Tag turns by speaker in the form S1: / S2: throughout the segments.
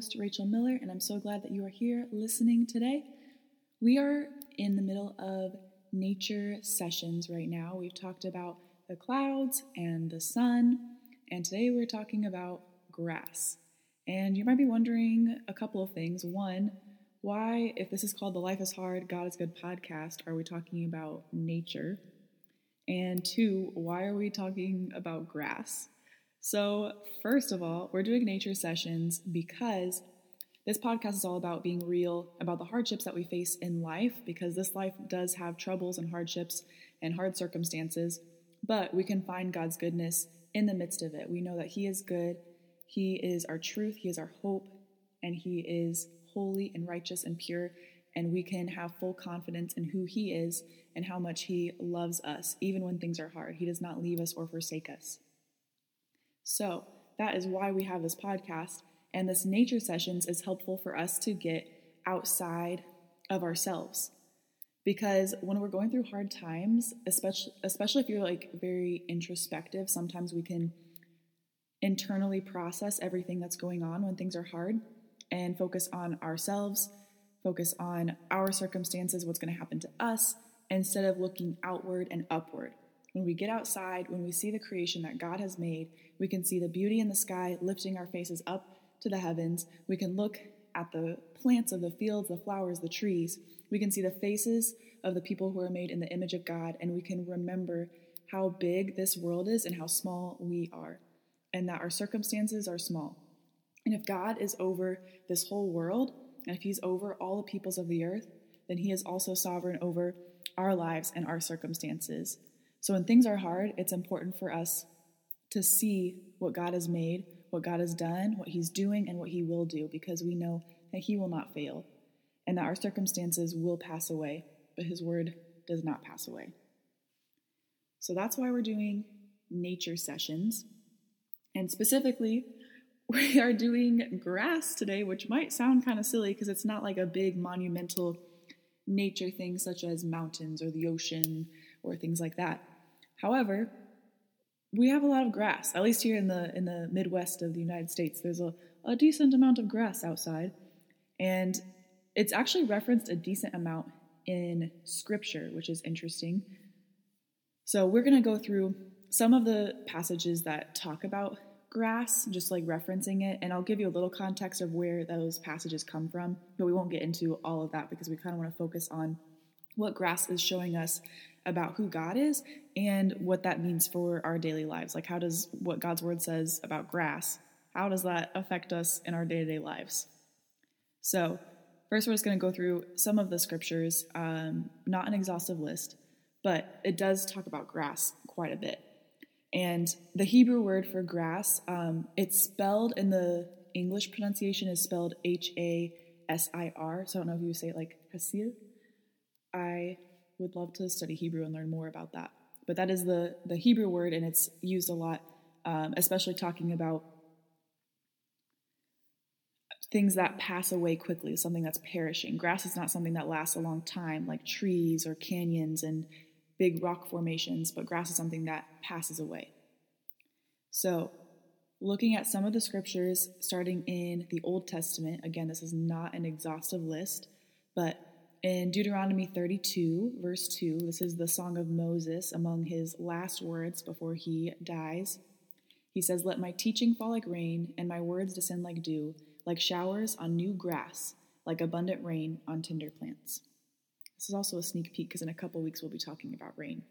S1: host, Rachel Miller, and I'm so glad that you are here listening today. We are in the middle of nature sessions right now. We've talked about the clouds and the sun, and today we're talking about grass. And you might be wondering a couple of things. One, why, if this is called the Life is Hard, God is Good podcast, are we talking about nature? And two, why are we talking about grass? So, first of all, we're doing nature sessions because this podcast is all about being real about the hardships that we face in life, because this life does have troubles and hardships and hard circumstances, but we can find God's goodness in the midst of it. We know that He is good, He is our truth, He is our hope, and He is holy and righteous and pure, and we can have full confidence in who He is and how much He loves us, even when things are hard. He does not leave us or forsake us. So, that is why we have this podcast. And this nature sessions is helpful for us to get outside of ourselves. Because when we're going through hard times, especially especially if you're like very introspective, sometimes we can internally process everything that's going on when things are hard and focus on ourselves, focus on our circumstances, what's going to happen to us, instead of looking outward and upward. When we get outside, when we see the creation that God has made, we can see the beauty in the sky lifting our faces up to the heavens. We can look at the plants of the fields, the flowers, the trees. We can see the faces of the people who are made in the image of God, and we can remember how big this world is and how small we are, and that our circumstances are small. And if God is over this whole world, and if He's over all the peoples of the earth, then He is also sovereign over our lives and our circumstances. So when things are hard, it's important for us to see what God has made, what God has done, what He's doing, and what He will do, because we know that He will not fail and that our circumstances will pass away, but His word does not pass away. So that's why we're doing nature sessions. And specifically, we are doing grass today, which might sound kind of silly because it's not like a big monumental nature thing such as mountains or the ocean or things like that. However, we have a lot of grass, at least here in the in the Midwest of the United States. There's a, a decent amount of grass outside, and it's actually referenced a decent amount in Scripture, which is interesting. So we're going to go through some of the passages that talk about grass, just like referencing it, and I'll give you a little context of where those passages come from, but we won't get into all of that because we kind of want to focus on what grass is showing us about who God is and what that means for our daily lives. Like, how does what God's word says about grass, how does that affect us in our day to day lives? So, first, we're just going to go through some of the scriptures, um, not an exhaustive list, but it does talk about grass quite a bit. And the Hebrew word for grass, um, it's spelled in the English pronunciation is spelled H A S I R. So I don't know if you say it like hasir. I would love to study Hebrew and learn more about that. But that is the, the Hebrew word, and it's used a lot, um, especially talking about things that pass away quickly, something that's perishing. Grass is not something that lasts a long time, like trees or canyons and big rock formations, but grass is something that passes away. So, looking at some of the scriptures starting in the Old Testament, again, this is not an exhaustive list, but in Deuteronomy 32, verse 2, this is the song of Moses among his last words before he dies. He says, Let my teaching fall like rain, and my words descend like dew, like showers on new grass, like abundant rain on tender plants. This is also a sneak peek because in a couple weeks we'll be talking about rain.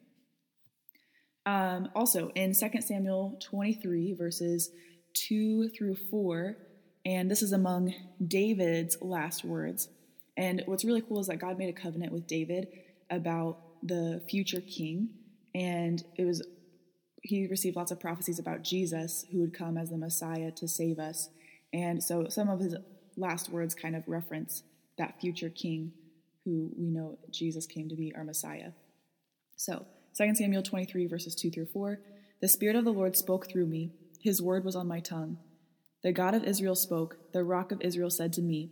S1: Um, also, in 2 Samuel 23, verses 2 through 4, and this is among David's last words. And what's really cool is that God made a covenant with David about the future king, and it was he received lots of prophecies about Jesus who would come as the Messiah to save us. And so some of his last words kind of reference that future king who we know Jesus came to be our Messiah. So, 2 Samuel 23, verses 2 through 4 The Spirit of the Lord spoke through me, his word was on my tongue. The God of Israel spoke, the rock of Israel said to me,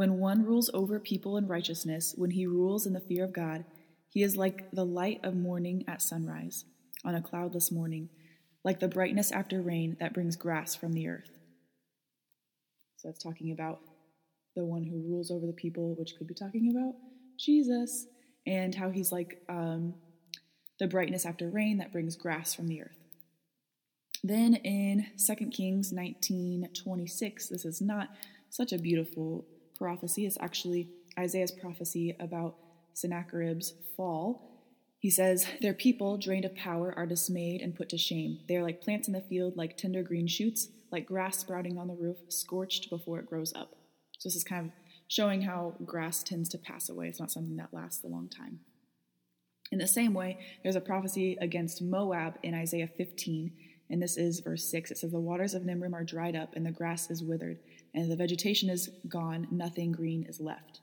S1: when one rules over people in righteousness, when he rules in the fear of God, he is like the light of morning at sunrise, on a cloudless morning, like the brightness after rain that brings grass from the earth. So that's talking about the one who rules over the people, which could be talking about Jesus, and how he's like um, the brightness after rain that brings grass from the earth. Then in 2 Kings 19:26, this is not such a beautiful prophecy. It's actually Isaiah's prophecy about Sennacherib's fall. He says, Their people, drained of power, are dismayed and put to shame. They are like plants in the field, like tender green shoots, like grass sprouting on the roof, scorched before it grows up. So, this is kind of showing how grass tends to pass away. It's not something that lasts a long time. In the same way, there's a prophecy against Moab in Isaiah 15, and this is verse 6. It says, The waters of Nimrim are dried up, and the grass is withered, and the vegetation is gone, nothing green is left.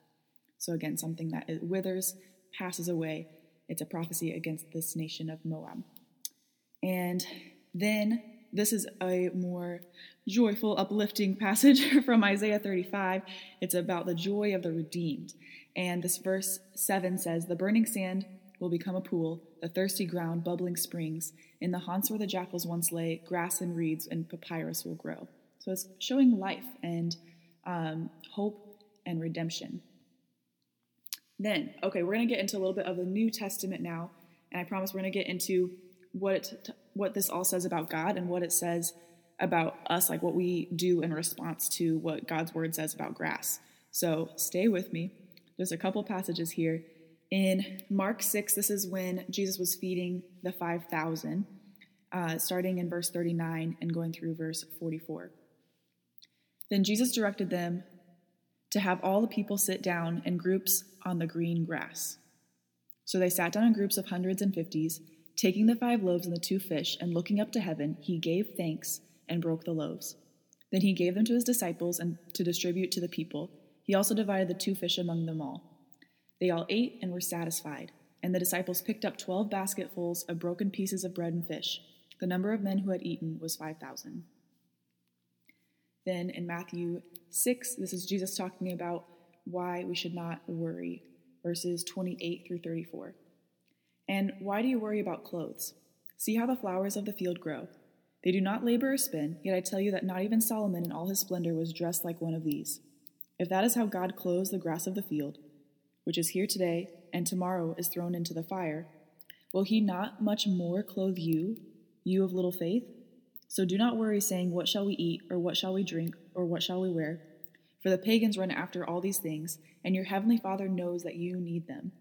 S1: So, again, something that withers, passes away. It's a prophecy against this nation of Moab. And then this is a more joyful, uplifting passage from Isaiah 35. It's about the joy of the redeemed. And this verse 7 says, The burning sand will become a pool, the thirsty ground, bubbling springs. In the haunts where the jackals once lay, grass and reeds and papyrus will grow. So it's showing life and um, hope and redemption. Then, okay, we're going to get into a little bit of the New Testament now, and I promise we're going to get into what it, what this all says about God and what it says about us, like what we do in response to what God's word says about grass. So stay with me. There's a couple passages here. In Mark 6, this is when Jesus was feeding the 5,000, uh, starting in verse 39 and going through verse 44. Then Jesus directed them to have all the people sit down in groups on the green grass. So they sat down in groups of hundreds and fifties. Taking the five loaves and the two fish, and looking up to heaven, he gave thanks and broke the loaves. Then he gave them to his disciples and to distribute to the people. He also divided the two fish among them all. They all ate and were satisfied, and the disciples picked up twelve basketfuls of broken pieces of bread and fish. The number of men who had eaten was five thousand. Then in Matthew 6, this is Jesus talking about why we should not worry, verses 28 through 34. And why do you worry about clothes? See how the flowers of the field grow. They do not labor or spin, yet I tell you that not even Solomon in all his splendor was dressed like one of these. If that is how God clothes the grass of the field, which is here today and tomorrow is thrown into the fire, will he not much more clothe you, you of little faith? So do not worry, saying, What shall we eat, or what shall we drink, or what shall we wear? For the pagans run after all these things, and your heavenly Father knows that you need them.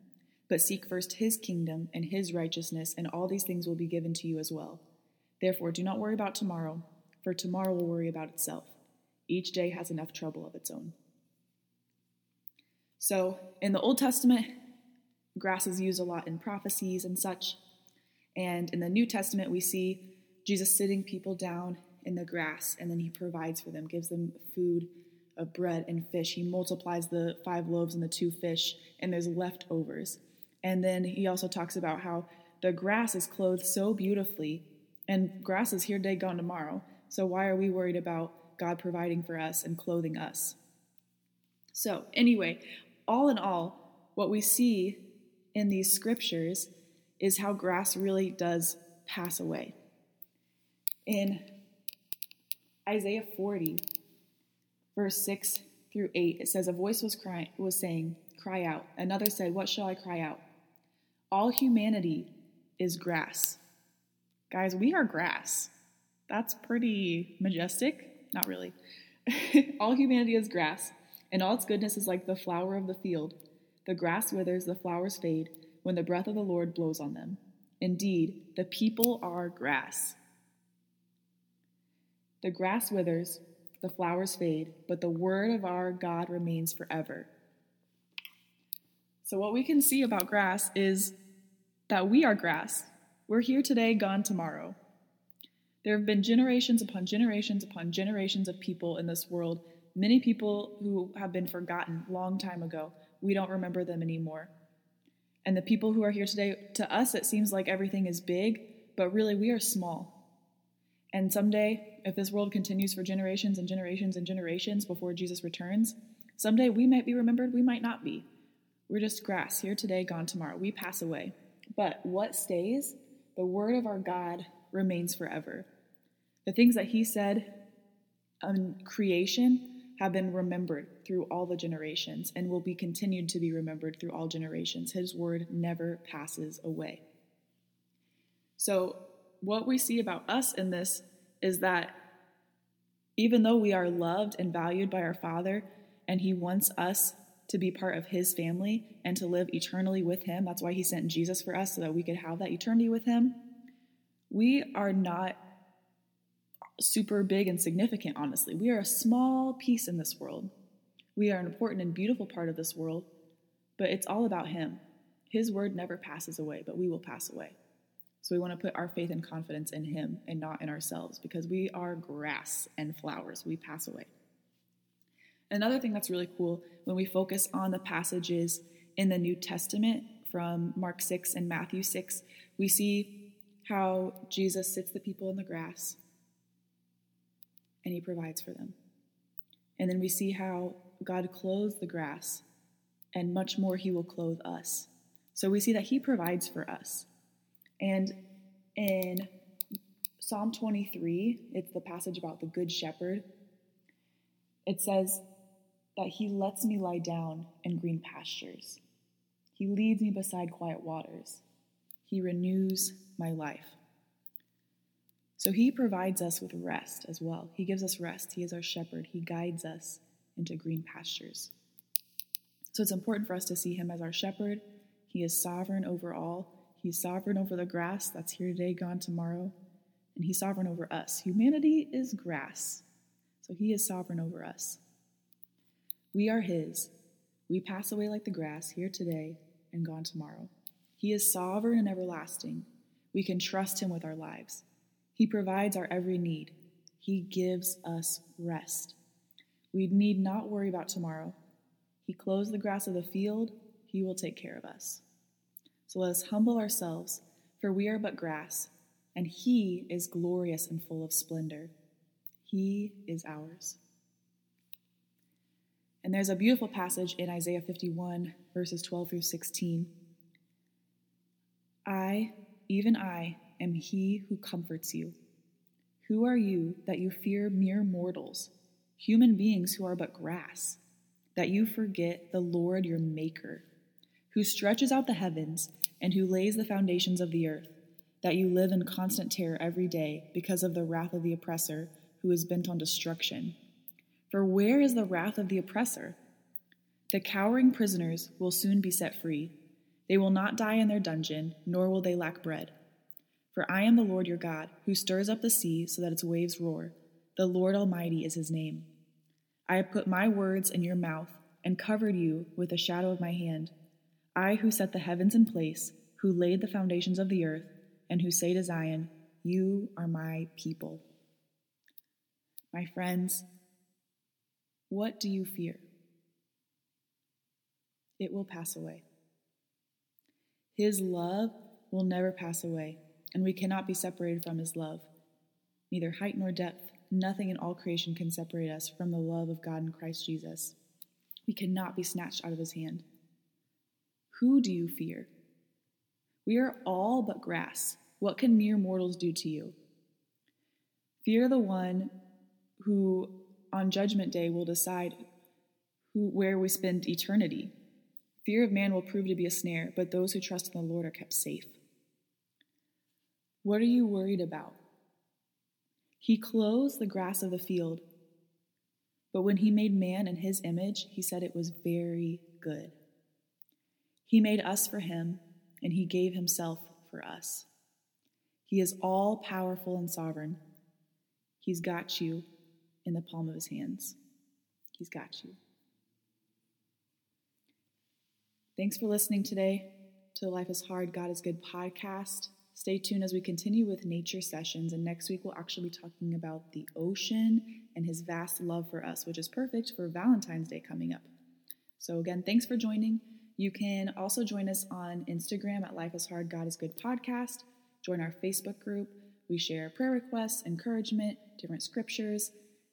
S1: But seek first his kingdom and his righteousness, and all these things will be given to you as well. Therefore, do not worry about tomorrow, for tomorrow will worry about itself. Each day has enough trouble of its own. So, in the Old Testament, grass is used a lot in prophecies and such. And in the New Testament, we see Jesus sitting people down in the grass, and then he provides for them, gives them food of bread and fish. He multiplies the five loaves and the two fish, and there's leftovers. And then he also talks about how the grass is clothed so beautifully, and grass is here today, gone tomorrow. So why are we worried about God providing for us and clothing us? So, anyway, all in all, what we see in these scriptures is how grass really does pass away. In Isaiah 40, verse 6 through 8, it says, A voice was, crying, was saying, Cry out. Another said, What shall I cry out? All humanity is grass. Guys, we are grass. That's pretty majestic. Not really. all humanity is grass, and all its goodness is like the flower of the field. The grass withers, the flowers fade, when the breath of the Lord blows on them. Indeed, the people are grass. The grass withers, the flowers fade, but the word of our God remains forever. So, what we can see about grass is that we are grass. We're here today, gone tomorrow. There have been generations upon generations upon generations of people in this world, many people who have been forgotten long time ago. We don't remember them anymore. And the people who are here today, to us, it seems like everything is big, but really we are small. And someday, if this world continues for generations and generations and generations before Jesus returns, someday we might be remembered, we might not be. We're just grass, here today, gone tomorrow. We pass away. But what stays? The word of our God remains forever. The things that he said on creation, have been remembered through all the generations and will be continued to be remembered through all generations. His word never passes away. So, what we see about us in this is that even though we are loved and valued by our Father, and He wants us to be part of His family and to live eternally with Him, that's why He sent Jesus for us so that we could have that eternity with Him. We are not super big and significant, honestly. We are a small piece in this world. We are an important and beautiful part of this world, but it's all about Him. His word never passes away, but we will pass away. So we want to put our faith and confidence in Him and not in ourselves because we are grass and flowers. We pass away. Another thing that's really cool when we focus on the passages in the New Testament from Mark 6 and Matthew 6, we see how Jesus sits the people in the grass and he provides for them. And then we see how God clothes the grass and much more he will clothe us. So we see that he provides for us. And in Psalm 23, it's the passage about the Good Shepherd. It says that he lets me lie down in green pastures. He leads me beside quiet waters. He renews my life. So he provides us with rest as well. He gives us rest. He is our shepherd. He guides us into green pastures. So it's important for us to see him as our shepherd. He is sovereign over all. He's sovereign over the grass that's here today, gone tomorrow, and He's sovereign over us. Humanity is grass, so He is sovereign over us. We are His. We pass away like the grass, here today and gone tomorrow. He is sovereign and everlasting. We can trust Him with our lives. He provides our every need. He gives us rest. We need not worry about tomorrow. He clothes the grass of the field. He will take care of us. So let us humble ourselves, for we are but grass, and He is glorious and full of splendor. He is ours. And there's a beautiful passage in Isaiah 51, verses 12 through 16. I, even I, am He who comforts you. Who are you that you fear mere mortals, human beings who are but grass, that you forget the Lord your Maker? Who stretches out the heavens and who lays the foundations of the earth, that you live in constant terror every day because of the wrath of the oppressor who is bent on destruction. For where is the wrath of the oppressor? The cowering prisoners will soon be set free. They will not die in their dungeon, nor will they lack bread. For I am the Lord your God, who stirs up the sea so that its waves roar. The Lord Almighty is his name. I have put my words in your mouth and covered you with the shadow of my hand. I who set the heavens in place, who laid the foundations of the earth, and who say to Zion, You are my people. My friends, what do you fear? It will pass away. His love will never pass away, and we cannot be separated from his love. Neither height nor depth, nothing in all creation can separate us from the love of God in Christ Jesus. We cannot be snatched out of his hand. Who do you fear? We are all but grass. What can mere mortals do to you? Fear the one who on judgment day will decide who, where we spend eternity. Fear of man will prove to be a snare, but those who trust in the Lord are kept safe. What are you worried about? He clothes the grass of the field, but when he made man in his image, he said it was very good. He made us for him, and he gave himself for us. He is all powerful and sovereign. He's got you in the palm of his hands. He's got you. Thanks for listening today to Life is Hard, God is Good podcast. Stay tuned as we continue with nature sessions, and next week we'll actually be talking about the ocean and his vast love for us, which is perfect for Valentine's Day coming up. So, again, thanks for joining. You can also join us on Instagram at Life is Hard, God is Good podcast. Join our Facebook group. We share prayer requests, encouragement, different scriptures,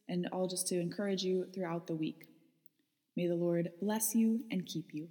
S1: and all just to encourage you throughout the week. May the Lord bless you and keep you.